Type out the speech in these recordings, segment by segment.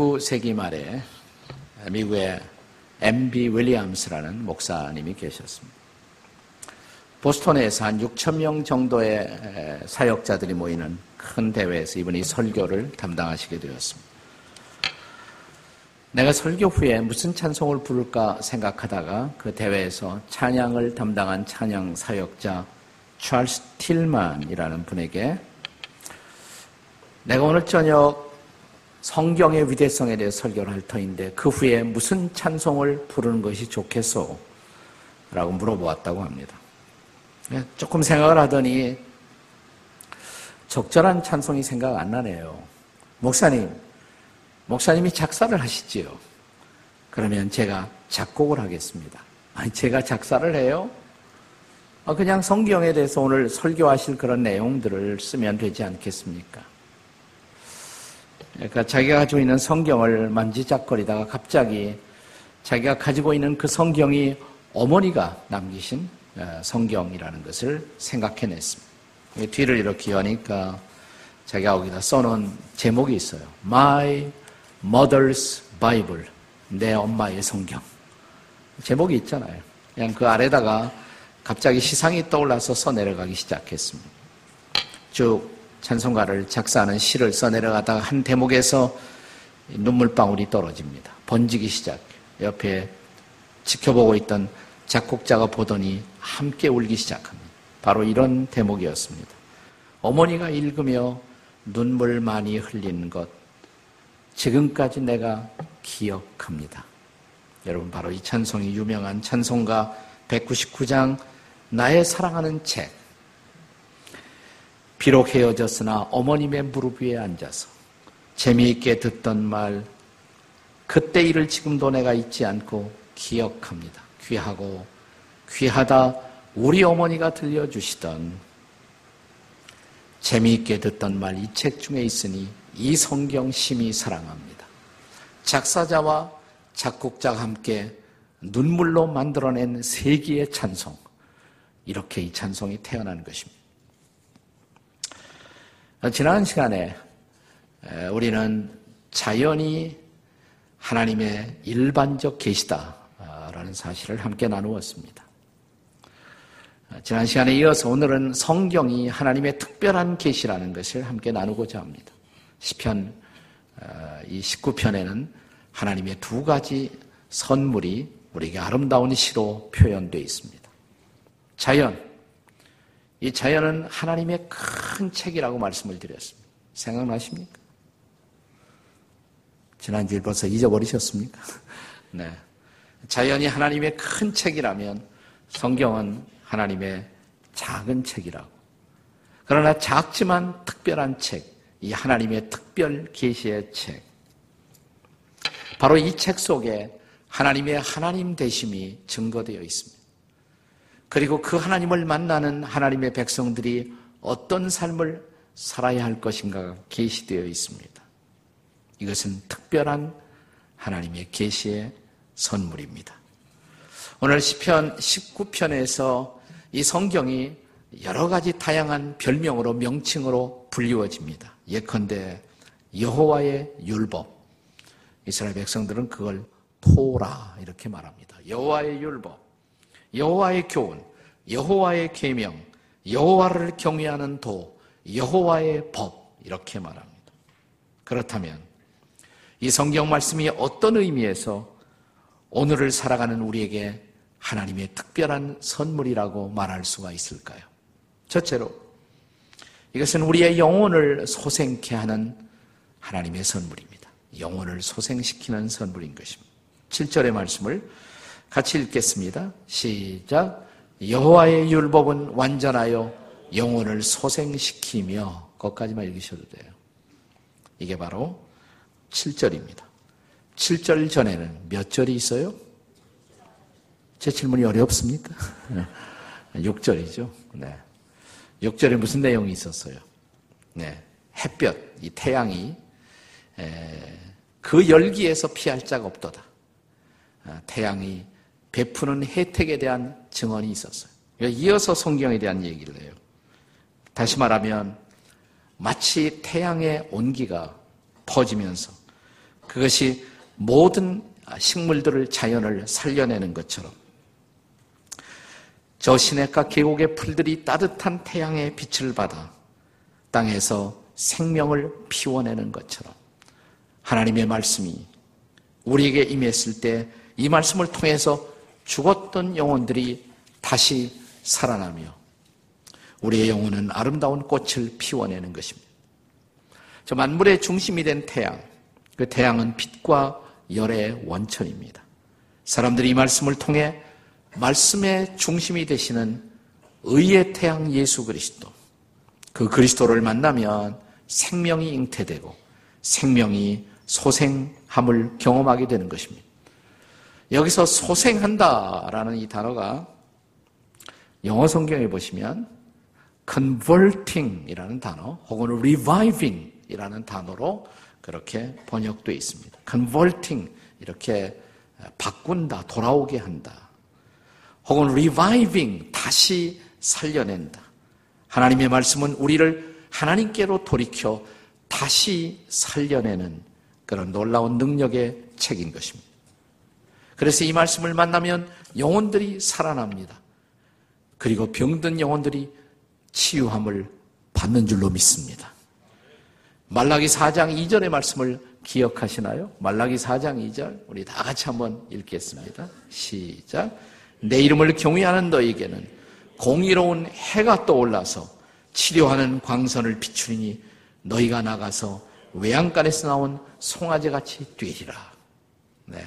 19세기 말에 미국의 M.B. 윌리엄스라는 목사님이 계셨습니다. 보스턴에서 한 6천 명 정도의 사역자들이 모이는 큰 대회에서 이분이 설교를 담당하시게 되었습니다. 내가 설교 후에 무슨 찬송을 부를까 생각하다가 그 대회에서 찬양을 담당한 찬양 사역자 찰스 틸만이라는 분에게 내가 오늘 저녁 성경의 위대성에 대해 설교를 할 터인데 그 후에 무슨 찬송을 부르는 것이 좋겠소? 라고 물어보았다고 합니다. 예, 조금 생각을 하더니 적절한 찬송이 생각 안 나네요. 목사님, 목사님이 작사를 하시지요. 그러면 제가 작곡을 하겠습니다. 아니, 제가 작사를 해요? 아, 그냥 성경에 대해서 오늘 설교하실 그런 내용들을 쓰면 되지 않겠습니까? 그러니까 자기가 가지고 있는 성경을 만지작거리다가 갑자기 자기가 가지고 있는 그 성경이 어머니가 남기신 어, 성경이라는 것을 생각해냈습니다. 뒤를 이렇게 여니까 자기가 거기다 써놓은 제목이 있어요. My Mother's Bible. 내 엄마의 성경. 제목이 있잖아요. 그냥 그 아래다가 갑자기 시상이 떠올라서 써내려가기 시작했습니다. 쭉 찬송가를 작사하는 시를 써내려가다가 한 대목에서 눈물방울이 떨어집니다. 번지기 시작해요. 옆에 지켜보고 있던 작곡자가 보더니 함께 울기 시작합니다. 바로 이런 대목이었습니다. 어머니가 읽으며 눈물 많이 흘리는 것, 지금까지 내가 기억합니다. 여러분, 바로 이 찬송이 유명한 찬송가 199장, 나의 사랑하는 책. 비록 헤어졌으나 어머님의 무릎 위에 앉아서 재미있게 듣던 말, 그때 일을 지금도 내가 잊지 않고 기억합니다. 귀하고 귀하다 우리 어머니가 들려주시던 재미있게 듣던 말 이 책 중에 있으니 이 성경 심히 사랑합니다. 작사자와 작곡자가 함께 눈물로 만들어낸 세기의 찬송. 이렇게 이 찬송이 태어난 것입니다. 지난 시간에 우리는 자연이 하나님의 일반적 계시다라는 사실을 함께 나누었습니다. 지난 시간에 이어서 오늘은 성경이 하나님의 특별한 계시라는 것을 함께 나누고자 합니다. 시편 이 19편에는 하나님의 두 가지 선물이 우리에게 아름다운 시로 표현되어 있습니다. 자연, 이 자연은 하나님의 큰 책이라고 말씀을 드렸습니다. 생각나십니까? 지난주에 벌써 잊어버리셨습니까? 네. 자연이 하나님의 큰 책이라면 성경은 하나님의 작은 책이라고. 그러나 작지만 특별한 책, 이 하나님의 특별 계시의 책. 바로 이 책 속에 하나님의 하나님 되심이 증거되어 있습니다. 그리고 그 하나님을 만나는 하나님의 백성들이 어떤 삶을 살아야 할 것인가가 계시되어 있습니다. 이것은 특별한 하나님의 계시의 선물입니다. 오늘 시편 19편에서 이 성경이 여러 가지 다양한 별명으로 명칭으로 불리워집니다. 예컨대 여호와의 율법. 이스라엘 백성들은 그걸 토라 이렇게 말합니다. 여호와의 율법. 여호와의 교훈, 여호와의 계명, 여호와를 경외하는 도, 여호와의 법 이렇게 말합니다. 그렇다면 이 성경 말씀이 어떤 의미에서 오늘을 살아가는 우리에게 하나님의 특별한 선물이라고 말할 수가 있을까요? 첫째로 이것은 우리의 영혼을 소생케 하는 하나님의 선물입니다. 영혼을 소생시키는 선물인 것입니다. 7절의 말씀을 같이 읽겠습니다. 시작. 여호와의 율법은 완전하여 영혼을 소생시키며 거기까지만 읽으셔도 돼요. 이게 바로 7절입니다. 7절 전에는 몇 절이 있어요? 제 질문이 어렵습니까? 6절이죠. 네. 6절에 무슨 내용이 있었어요? 네. 햇볕, 이 태양이 에, 그 열기에서 피할 자가 없도다. 아, 태양이 베푸는 혜택에 대한 증언이 있었어요. 이어서 성경에 대한 얘기를 해요. 다시 말하면 마치 태양의 온기가 퍼지면서 그것이 모든 식물들을 자연을 살려내는 것처럼 저 시냇가 계곡의 풀들이 따뜻한 태양의 빛을 받아 땅에서 생명을 피워내는 것처럼 하나님의 말씀이 우리에게 임했을 때 이 말씀을 통해서 죽었던 영혼들이 다시 살아나며 우리의 영혼은 아름다운 꽃을 피워내는 것입니다. 저 만물의 중심이 된 태양, 그 태양은 빛과 열의 원천입니다. 사람들이 이 말씀을 통해 말씀의 중심이 되시는 의의 태양 예수 그리스도, 그 그리스도를 만나면 생명이 잉태되고 생명이 소생함을 경험하게 되는 것입니다. 여기서 소생한다라는 이 단어가 영어 성경에 보시면 converting이라는 단어 혹은 reviving이라는 단어로 그렇게 번역되어 있습니다. converting 이렇게 바꾼다, 돌아오게 한다. 혹은 reviving 다시 살려낸다. 하나님의 말씀은 우리를 하나님께로 돌이켜 다시 살려내는 그런 놀라운 능력의 책인 것입니다. 그래서 이 말씀을 만나면 영혼들이 살아납니다. 그리고 병든 영혼들이 치유함을 받는 줄로 믿습니다. 말라기 4장 2절의 말씀을 기억하시나요? 말라기 4장 2절 우리 다 같이 한번 읽겠습니다. 시작. 내 이름을 경외하는 너에게는 공의로운 해가 떠올라서 치료하는 광선을 비추니 너희가 나가서 외양간에서 나온 송아지같이 뛰리라. 네.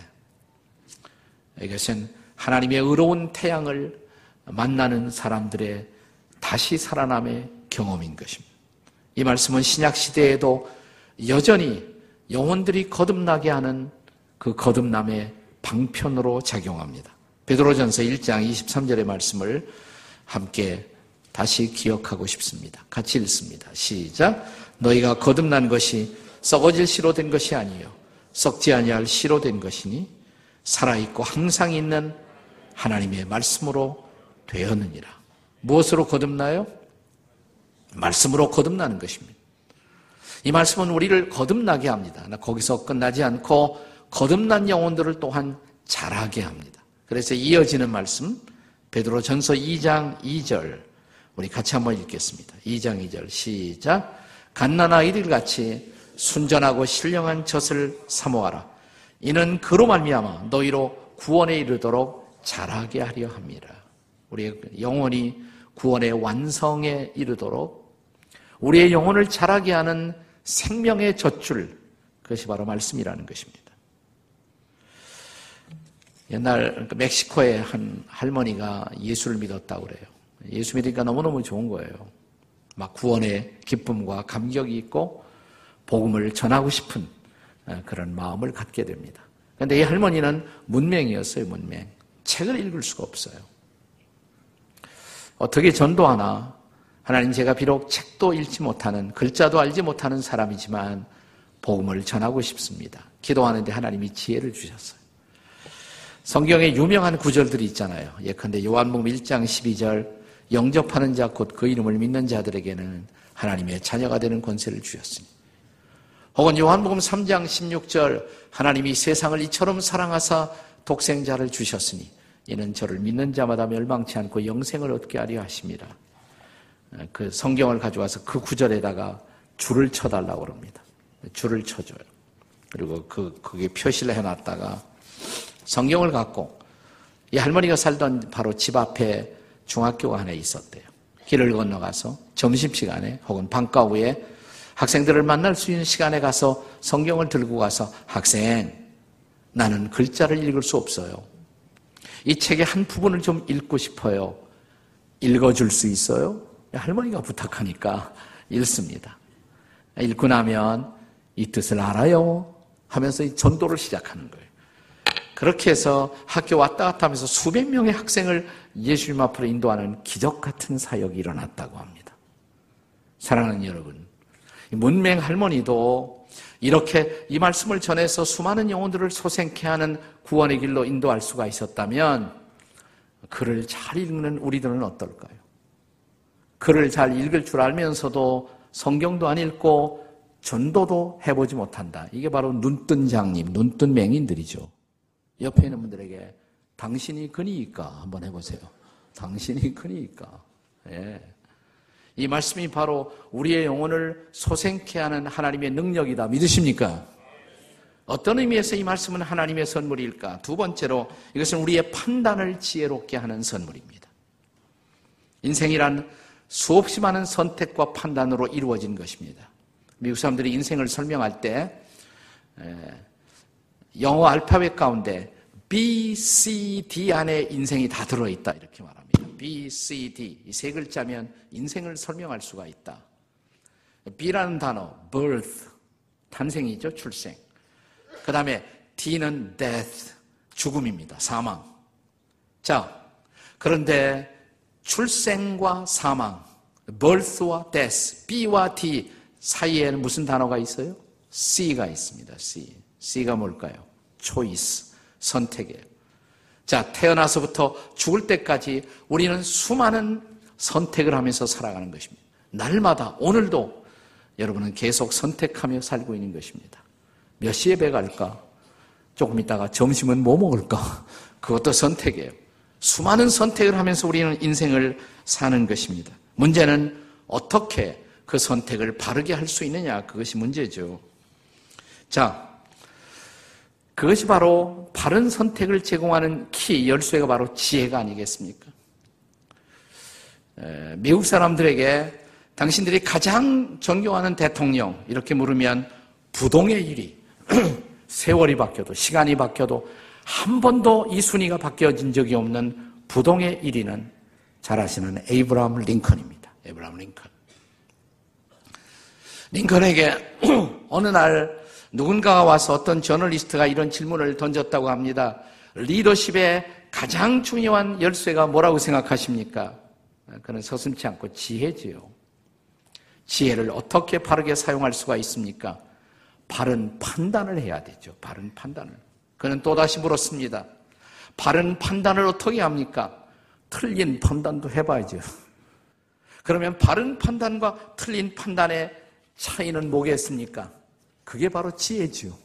이것은 하나님의 의로운 태양을 만나는 사람들의 다시 살아남의 경험인 것입니다. 이 말씀은 신약 시대에도 여전히 영혼들이 거듭나게 하는 그 거듭남의 방편으로 작용합니다. 베드로전서 1장 23절의 말씀을 함께 다시 기억하고 싶습니다. 같이 읽습니다. 시작. 너희가 거듭난 것이 썩어질 씨로 된 것이 아니요 썩지 아니할 씨로 된 것이니 살아있고 항상 있는 하나님의 말씀으로 되었느니라. 무엇으로 거듭나요? 말씀으로 거듭나는 것입니다. 이 말씀은 우리를 거듭나게 합니다. 거기서 끝나지 않고 거듭난 영혼들을 또한 자라게 합니다. 그래서 이어지는 말씀 베드로 전서 2장 2절 우리 같이 한번 읽겠습니다. 2장 2절 시작 갓난 아이들 같이 순전하고 신령한 젖을 사모하라. 이는 그로 말미암아 너희로 구원에 이르도록 자라게 하려 합니다. 우리의 영혼이 구원의 완성에 이르도록 우리의 영혼을 자라게 하는 생명의 젖줄 그것이 바로 말씀이라는 것입니다. 옛날 그러니까 멕시코의 한 할머니가 예수를 믿었다고 그래요. 예수 믿으니까 너무너무 좋은 거예요. 막 구원의 기쁨과 감격이 있고 복음을 전하고 싶은 어, 그런 마음을 갖게 됩니다. 그런데 이 할머니는 문맹이었어요, 문맹. 책을 읽을 수가 없어요. 어떻게 전도하나? 하나님 제가 비록 책도 읽지 못하는, 글자도 알지 못하는 사람이지만 복음을 전하고 싶습니다. 기도하는데 하나님이 지혜를 주셨어요. 성경에 유명한 구절들이 있잖아요. 예컨대 요한복음 1장 12절 영접하는 자 곧 그 이름을 믿는 자들에게는 하나님의 자녀가 되는 권세를 주셨으니 혹은 요한복음 3장 16절 하나님이 세상을 이처럼 사랑하사 독생자를 주셨으니 이는 저를 믿는 자마다 멸망치 않고 영생을 얻게 하려 하십니다. 그 성경을 가져와서 그 구절에다가 줄을 쳐달라고 그럽니다. 줄을 쳐줘요. 그리고 그, 그게 표시를 해놨다가 성경을 갖고 이 할머니가 살던 바로 집 앞에 중학교가 하나 있었대요. 길을 건너가서 점심시간에 혹은 방과 후에 학생들을 만날 수 있는 시간에 가서 성경을 들고 가서 학생, 나는 글자를 읽을 수 없어요. 이 책의 한 부분을 좀 읽고 싶어요. 읽어줄 수 있어요? 할머니가 부탁하니까 읽습니다. 읽고 나면 이 뜻을 알아요? 하면서 이 전도를 시작하는 거예요. 그렇게 해서 학교 왔다 갔다 하면서 수백 명의 학생을 예수님 앞으로 인도하는 기적 같은 사역이 일어났다고 합니다. 사랑하는 여러분, 문맹 할머니도 이렇게 이 말씀을 전해서 수많은 영혼들을 소생케 하는 구원의 길로 인도할 수가 있었다면 글을 잘 읽는 우리들은 어떨까요? 글을 잘 읽을 줄 알면서도 성경도 안 읽고 전도도 해보지 못한다. 이게 바로 눈뜬 장님, 눈뜬 맹인들이죠. 옆에 있는 분들에게 당신이 그니까 한번 해보세요. 당신이 그니까. 예. 이 말씀이 바로 우리의 영혼을 소생케 하는 하나님의 능력이다. 믿으십니까? 어떤 의미에서 이 말씀은 하나님의 선물일까? 두 번째로 이것은 우리의 판단을 지혜롭게 하는 선물입니다. 인생이란 수없이 많은 선택과 판단으로 이루어진 것입니다. 미국 사람들이 인생을 설명할 때 영어 알파벳 가운데 B, C, D 안에 인생이 다 들어있다 이렇게 말합니다. B, C, D 이 세 글자면 인생을 설명할 수가 있다. B라는 단어 birth 탄생이죠 출생. 그 다음에 D는 death 죽음입니다 사망. 자 그런데 출생과 사망 birth와 death B와 D 사이에는 무슨 단어가 있어요? C가 있습니다. C. C가 뭘까요? choice, 선택이에요. 자, 태어나서부터 죽을 때까지 우리는 수많은 선택을 하면서 살아가는 것입니다. 날마다, 오늘도 여러분은 계속 선택하며 살고 있는 것입니다. 몇 시에 배 갈까? 조금 있다가 점심은 뭐 먹을까? 그것도 선택이에요. 수많은 선택을 하면서 우리는 인생을 사는 것입니다. 문제는 어떻게 그 선택을 바르게 할 수 있느냐 그것이 문제죠. 자, 그것이 바로 바른 선택을 제공하는 키 열쇠가 바로 지혜가 아니겠습니까? 미국 사람들에게 당신들이 가장 존경하는 대통령 이렇게 물으면 부동의 일이 세월이 바뀌어도 시간이 바뀌어도 한 번도 이 순위가 바뀌어진 적이 없는 부동의 1위는 잘 아시는 에이브라함 링컨입니다. 에이브라함 링컨. 링컨에게 어느 날 누군가가 와서 어떤 저널리스트가 이런 질문을 던졌다고 합니다. 리더십의 가장 중요한 열쇠가 뭐라고 생각하십니까? 그는 서슴치 않고 지혜지요. 지혜를 어떻게 바르게 사용할 수가 있습니까? 바른 판단을 해야 되죠. 바른 판단을. 그는 또다시 물었습니다. 바른 판단을 어떻게 합니까? 틀린 판단도 해봐야죠. 그러면 바른 판단과 틀린 판단의 차이는 뭐겠습니까? 그게 바로 지혜지요.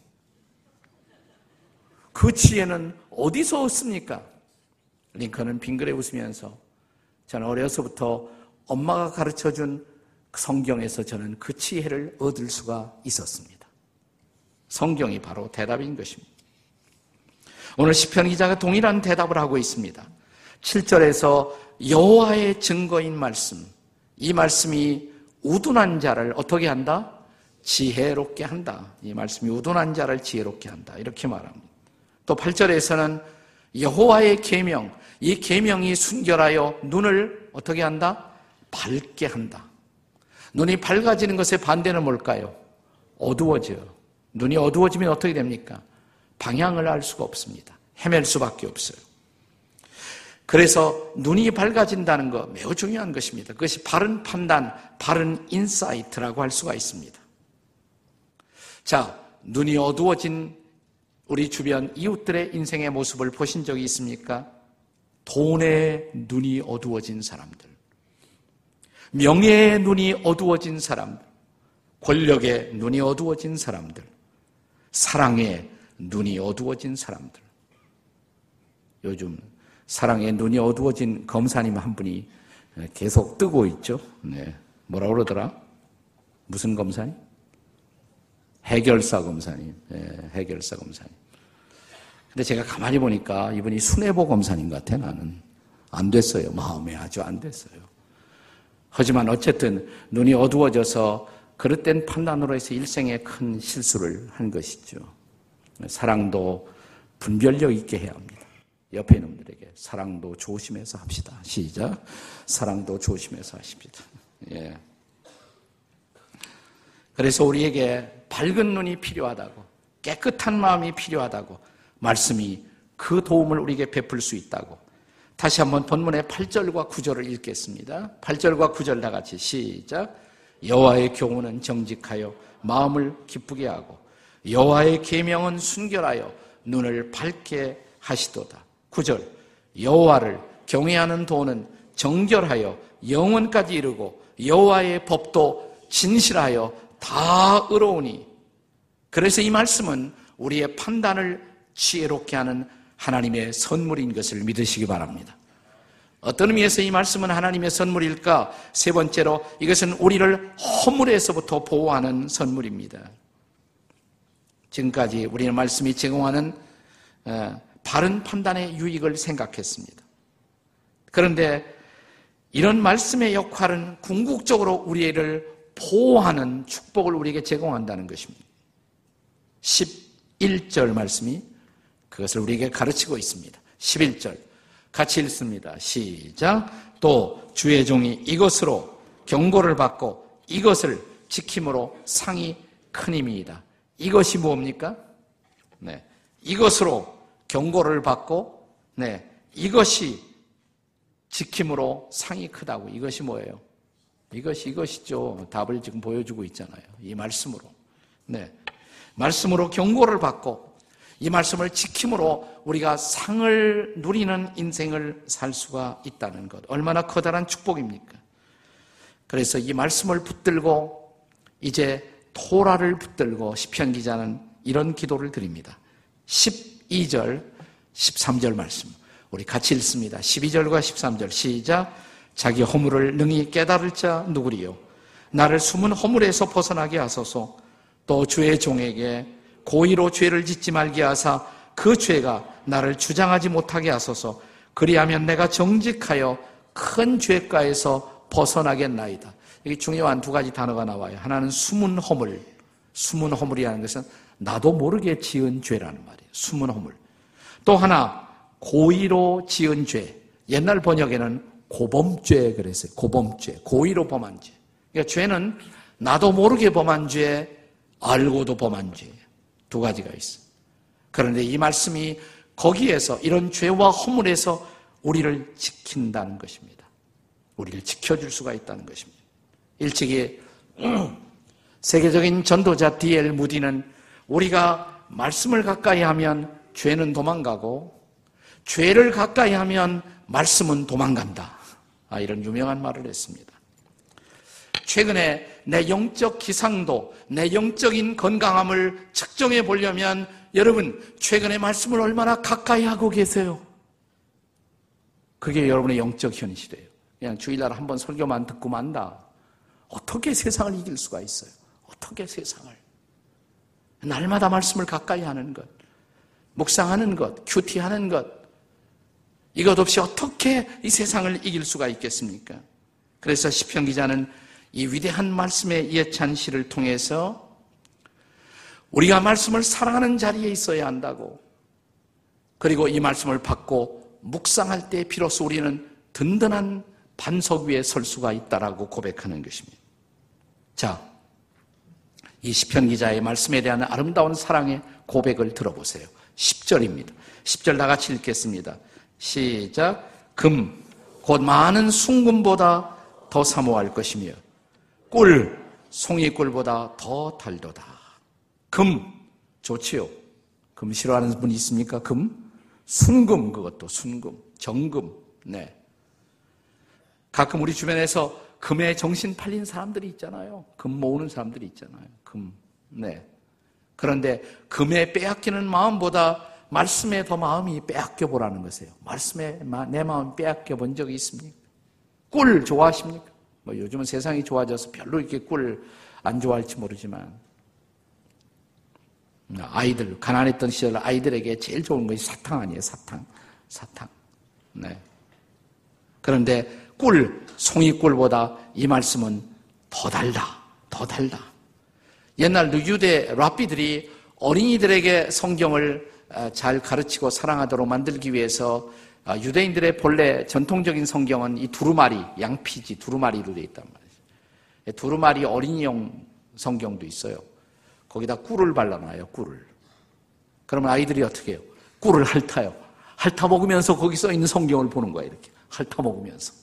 그 지혜는 어디서 얻습니까? 링컨은 빙그레 웃으면서 저는 어려서부터 엄마가 가르쳐 준 성경에서 저는 그 지혜를 얻을 수가 있었습니다. 성경이 바로 대답인 것입니다. 오늘 시편 기자가 동일한 대답을 하고 있습니다. 7절에서 여호와의 증거인 말씀, 이 말씀이 우둔한 자를 어떻게 한다? 지혜롭게 한다. 이 말씀이 우둔한 자를 지혜롭게 한다. 이렇게 말합니다. 또 8절에서는 여호와의 계명, 이 계명이 순결하여 눈을 어떻게 한다? 밝게 한다. 눈이 밝아지는 것의 반대는 뭘까요? 어두워져요. 눈이 어두워지면 어떻게 됩니까? 방향을 알 수가 없습니다. 헤맬 수밖에 없어요. 그래서 눈이 밝아진다는 거 매우 중요한 것입니다. 그것이 바른 판단, 바른 insight라고 할 수가 있습니다. 자, 눈이 어두워진 우리 주변 이웃들의 인생의 모습을 보신 적이 있습니까? 돈의 눈이 어두워진 사람들, 명예의 눈이 어두워진 사람들, 권력의 눈이 어두워진 사람들, 사랑의 눈이 어두워진 사람들. 요즘 사랑의 눈이 어두워진 검사님 한 분이 계속 뜨고 있죠. 네. 뭐라 그러더라? 무슨 검사님? 해결사 검사님. 네, 해결사 검사님. 근데 제가 가만히 보니까 이분이 순애보 검사님 같아, 나는. 안 됐어요. 마음에 아주 안 됐어요. 하지만 어쨌든 눈이 어두워져서 그릇된 판단으로 해서 일생에 큰 실수를 한 것이죠. 사랑도 분별력 있게 해야 합니다. 옆에 있는 분들에게 사랑도 조심해서 합시다. 시작. 사랑도 조심해서 하십니다. 예. 그래서 우리에게 밝은 눈이 필요하다고, 깨끗한 마음이 필요하다고, 말씀이 그 도움을 우리에게 베풀 수 있다고. 다시 한번 본문의 8절과 9절을 읽겠습니다. 8절과 9절 다 같이 시작. 여호와의 교훈은 정직하여 마음을 기쁘게 하고 여호와의 계명은 순결하여 눈을 밝게 하시도다. 9절 여호와를 경외하는 도는 정결하여 영원까지 이르고 여호와의 법도 진실하여 다 의로우니 그래서 이 말씀은 우리의 판단을 지혜롭게 하는 하나님의 선물인 것을 믿으시기 바랍니다. 어떤 의미에서 이 말씀은 하나님의 선물일까? 세 번째로 이것은 우리를 허물에서부터 보호하는 선물입니다. 지금까지 우리는 말씀이 제공하는 어, 바른 판단의 유익을 생각했습니다. 그런데 이런 말씀의 역할은 궁극적으로 우리를 보호하는 축복을 우리에게 제공한다는 것입니다. 11절 말씀이 그것을 우리에게 가르치고 있습니다. 11절. 같이 읽습니다. 시작. 또 주의 종이 이것으로 경고를 받고 이것을 지킴으로 상이 큰 힘이다. 이것이 뭡니까? 네. 이것으로 경고를 받고 네. 이것이 지킴으로 상이 크다고. 이것이 뭐예요? 이것이 이것이죠. 답을 지금 보여주고 있잖아요. 이 말씀으로. 네. 말씀으로 경고를 받고 이 말씀을 지킴으로 우리가 상을 누리는 인생을 살 수가 있다는 것. 얼마나 커다란 축복입니까? 그래서 이 말씀을 붙들고 이제 토라를 붙들고 시편 기자는 이런 기도를 드립니다. 12절, 13절 말씀. 우리 같이 읽습니다. 12절과 13절 시작. 자기 허물을 능히 깨달을 자 누구리요? 나를 숨은 허물에서 벗어나게 하소서. 또 주의 종에게 고의로 죄를 짓지 말게 하사 그 죄가 나를 주장하지 못하게 하소서 그리하면 내가 정직하여 큰 죄가에서 벗어나겠나이다. 여기 중요한 두 가지 단어가 나와요. 하나는 숨은 허물. 숨은 허물이라는 것은 나도 모르게 지은 죄라는 말이에요. 숨은 허물. 또 하나 고의로 지은 죄. 옛날 번역에는 고범죄 그랬어요. 고범죄. 고의로 범한 죄. 그러니까 죄는 나도 모르게 범한 죄, 알고도 범한 죄. 두 가지가 있어. 그런데 이 말씀이 거기에서 이런 죄와 허물에서 우리를 지킨다는 것입니다. 우리를 지켜줄 수가 있다는 것입니다. 일찍이 세계적인 전도자 D.L. 무디는 우리가 말씀을 가까이 하면 죄는 도망가고 죄를 가까이 하면 말씀은 도망간다. 아, 이런 유명한 말을 했습니다. 최근에 내 영적 기상도, 내 영적인 건강함을 측정해 보려면 여러분, 최근에 말씀을 얼마나 가까이 하고 계세요? 그게 여러분의 영적 현실이에요. 그냥 주일날 한 번 설교만 듣고 만다. 어떻게 세상을 이길 수가 있어요? 어떻게 세상을? 날마다 말씀을 가까이 하는 것, 묵상하는 것, 큐티하는 것, 이것 없이 어떻게 이 세상을 이길 수가 있겠습니까? 그래서 시편 기자는 이 위대한 말씀의 예찬 시를 통해서 우리가 말씀을 사랑하는 자리에 있어야 한다고 그리고 이 말씀을 받고 묵상할 때 비로소 우리는 든든한 반석 위에 설 수가 있다라고 고백하는 것입니다. 자, 이 시편 기자의 말씀에 대한 아름다운 사랑의 고백을 들어보세요. 10절입니다. 10절 다 같이 읽겠습니다. 시작. 금, 곧 많은 순금보다 더 사모할 것이며 꿀, 송이꿀보다 더 달도다. 금, 좋지요. 금 싫어하는 분이 있습니까? 금? 순금, 그것도 순금, 정금, 네. 가끔 우리 주변에서 금에 정신 팔린 사람들이 있잖아요. 금 모으는 사람들이 있잖아요. 금, 네. 그런데 금에 빼앗기는 마음보다 말씀에 더 마음이 빼앗겨 보라는 것이에요. 말씀에 내 마음 빼앗겨 본 적이 있습니까? 꿀 좋아하십니까? 뭐 요즘은 세상이 좋아져서 별로 이렇게 꿀 안 좋아할지 모르지만. 아이들 가난했던 시절 아이들에게 제일 좋은 것이 사탕 아니에요? 사탕. 사탕. 네. 그런데 꿀 송이꿀보다 이 말씀은 더 달다. 더 달다. 옛날도 유대 랍비들이 어린이들에게 성경을 아, 잘 가르치고 사랑하도록 만들기 위해서 아, 유대인들의 본래 전통적인 성경은 이 두루마리, 양피지, 두루마리로 되어 있단 말이죠. 예, 두루마리 어린이용 성경도 있어요. 거기다 꿀을 발라놔요, 꿀을. 그러면 아이들이 어떻게 해요? 꿀을 핥아요. 핥아 먹으면서 거기 써 있는 성경을 보는 거예요, 이렇게. 핥아 먹으면서.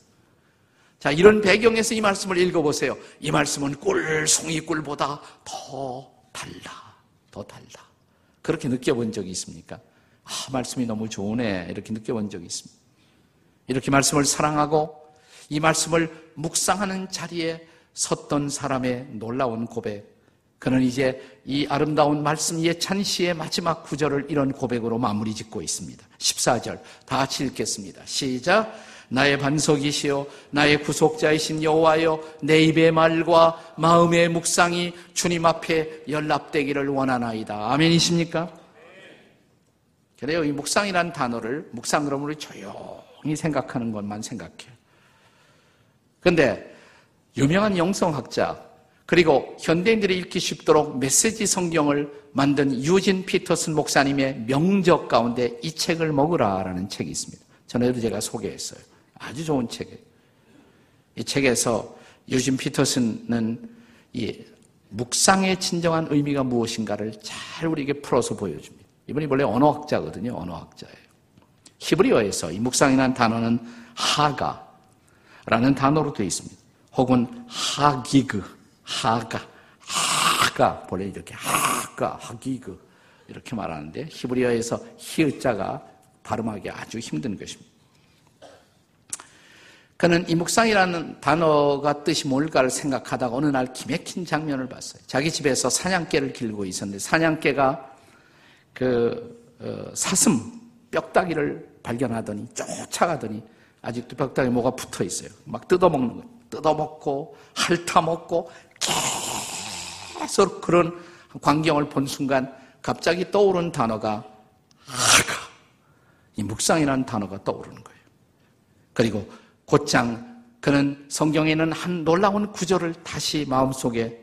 자, 이런 배경에서 이 말씀을 읽어보세요. 이 말씀은 꿀, 송이꿀보다 더 달라. 더 달라. 그렇게 느껴본 적이 있습니까? 아, 말씀이 너무 좋으네. 이렇게 느껴본 적이 있습니다. 이렇게 말씀을 사랑하고 이 말씀을 묵상하는 자리에 섰던 사람의 놀라운 고백. 그는 이제 이 아름다운 말씀 예찬시의 마지막 구절을 이런 고백으로 마무리 짓고 있습니다. 14절 다 같이 읽겠습니다. 시작. 나의 반석이시요 나의 구속자이신 여호와여 내 입의 말과 마음의 묵상이 주님 앞에 연락되기를 원하나이다. 아멘이십니까? 그래요. 이 묵상이라는 단어를 묵상 우리 조용히 생각하는 것만 생각해요. 근데 유명한 영성학자 그리고 현대인들이 읽기 쉽도록 메시지 성경을 만든 유진 피터슨 목사님의 명적 가운데 이 책을 먹으라라는 책이 있습니다. 전에도 제가 소개했어요. 아주 좋은 책이에요. 이 책에서 유진 피터슨은 이 묵상의 진정한 의미가 무엇인가를 잘 우리에게 풀어서 보여줍니다. 이분이 원래 언어학자거든요. 언어학자예요. 히브리어에서 이 묵상이라는 단어는 하가라는 단어로 되어 있습니다. 혹은 하기그, 하가, 하가, 원래 이렇게 하가, 하기그 이렇게 말하는데 히브리어에서 히읗자가 발음하기 아주 힘든 것입니다. 그는 이 묵상이라는 단어가 뜻이 뭘까를 생각하다가 어느 날 기맥힌 장면을 봤어요. 자기 집에서 사냥개를 길고 있었는데 사냥개가 그 어, 사슴 뼈다귀를 발견하더니 쫓아가더니 아직도 뼈다귀 뭐가 붙어 있어요. 막 뜯어먹는 거예요. 뜯어먹고 핥아먹고 계속 그런 광경을 본 순간 갑자기 떠오른 단어가 하가 이 묵상이라는 단어가 떠오르는 거예요. 그리고 곧장 그는 성경에는 한 놀라운 구절을 다시 마음속에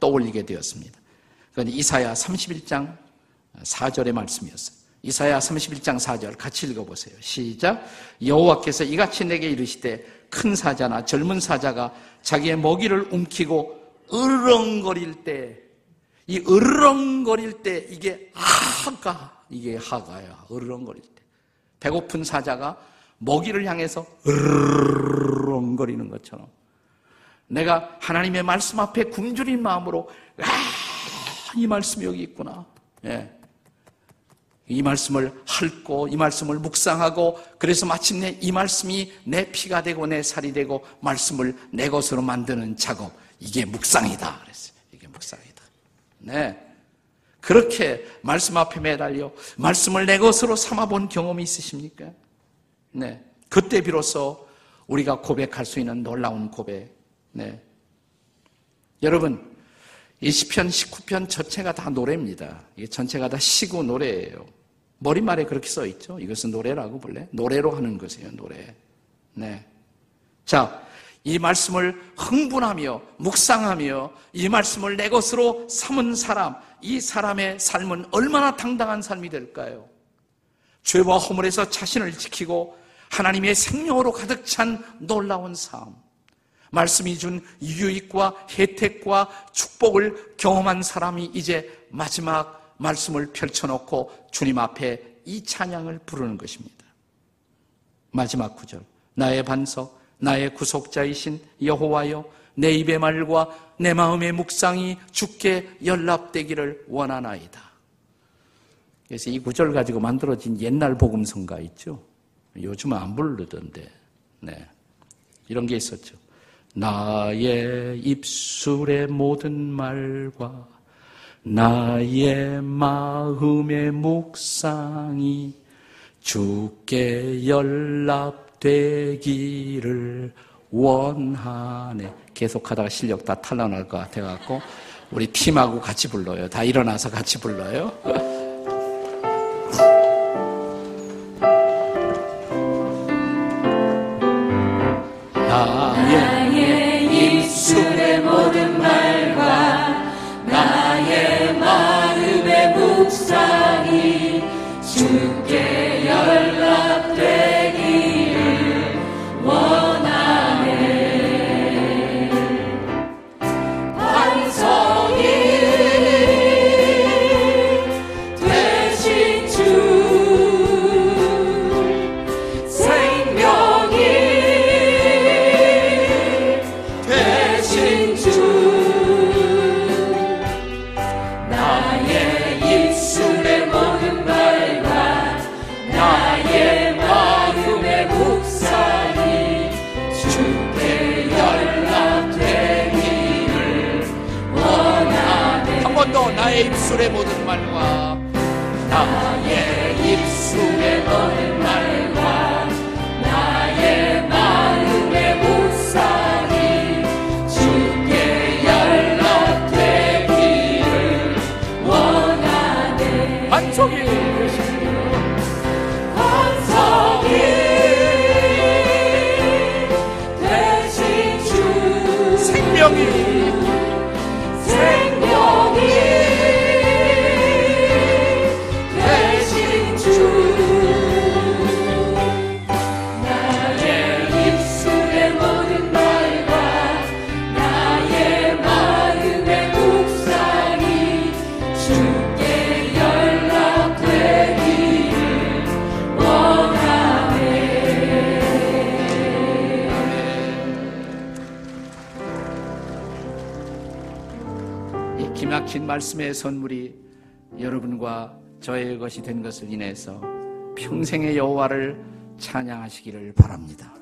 떠올리게 되었습니다. 그건 이사야 31장 4절의 말씀이었어요. 이사야 31장 4절 같이 읽어보세요. 시작. 여호와께서 이같이 내게 이르시되 큰 사자나 젊은 사자가 자기의 먹이를 움키고 으르렁거릴 때, 이 으르렁거릴 때 이게 하가, 이게 하가야. 으르렁거릴 때. 배고픈 사자가 먹이를 향해서 으르렁거리는 것처럼 내가 하나님의 말씀 앞에 굶주린 마음으로 아, 이 말씀이 여기 있구나. 예. 이 말씀을 핥고 이 말씀을 묵상하고 그래서 마침내 이 말씀이 내 피가 되고 내 살이 되고 말씀을 내 것으로 만드는 작업 이게 묵상이다 그랬어요. 이게 묵상이다. 네. 그렇게 말씀 앞에 매달려 말씀을 내 것으로 삼아 본 경험이 있으십니까? 네. 그때 비로소 우리가 고백할 수 있는 놀라운 고백. 네. 여러분, 이 시편 19편 전체가 다 노래입니다. 이게 전체가 다 시고 노래예요. 머리말에 그렇게 써 있죠. 이것은 노래라고 볼래? 노래로 하는 것이에요, 노래. 네. 자, 이 말씀을 흥분하며 묵상하며 이 말씀을 내 것으로 삼은 사람, 이 사람의 삶은 얼마나 당당한 삶이 될까요? 죄와 허물에서 자신을 지키고 하나님의 생명으로 가득 찬 놀라운 삶. 말씀이 준 유익과 혜택과 축복을 경험한 사람이 이제 마지막 말씀을 펼쳐놓고 주님 앞에 이 찬양을 부르는 것입니다. 마지막 구절. 나의 반석, 나의 구속자이신 여호와여, 내 입의 말과 내 마음의 묵상이 주께 연락되기를 원하나이다. 그래서 이 구절 가지고 만들어진 옛날 복음성가 있죠. 요즘은 안 부르던데, 네. 이런 게 있었죠. 나의 입술의 모든 말과 나의 마음의 묵상이 주께 연락되기를 원하네. 계속하다가 실력 다 탈락날 것 같아갖고 우리 팀하고 같이 불러요. 다 일어나서 같이 불러요. 말씀의 선물이 여러분과 저의 것이 된 것을 인해서 평생의 여호와를 찬양하시기를 바랍니다.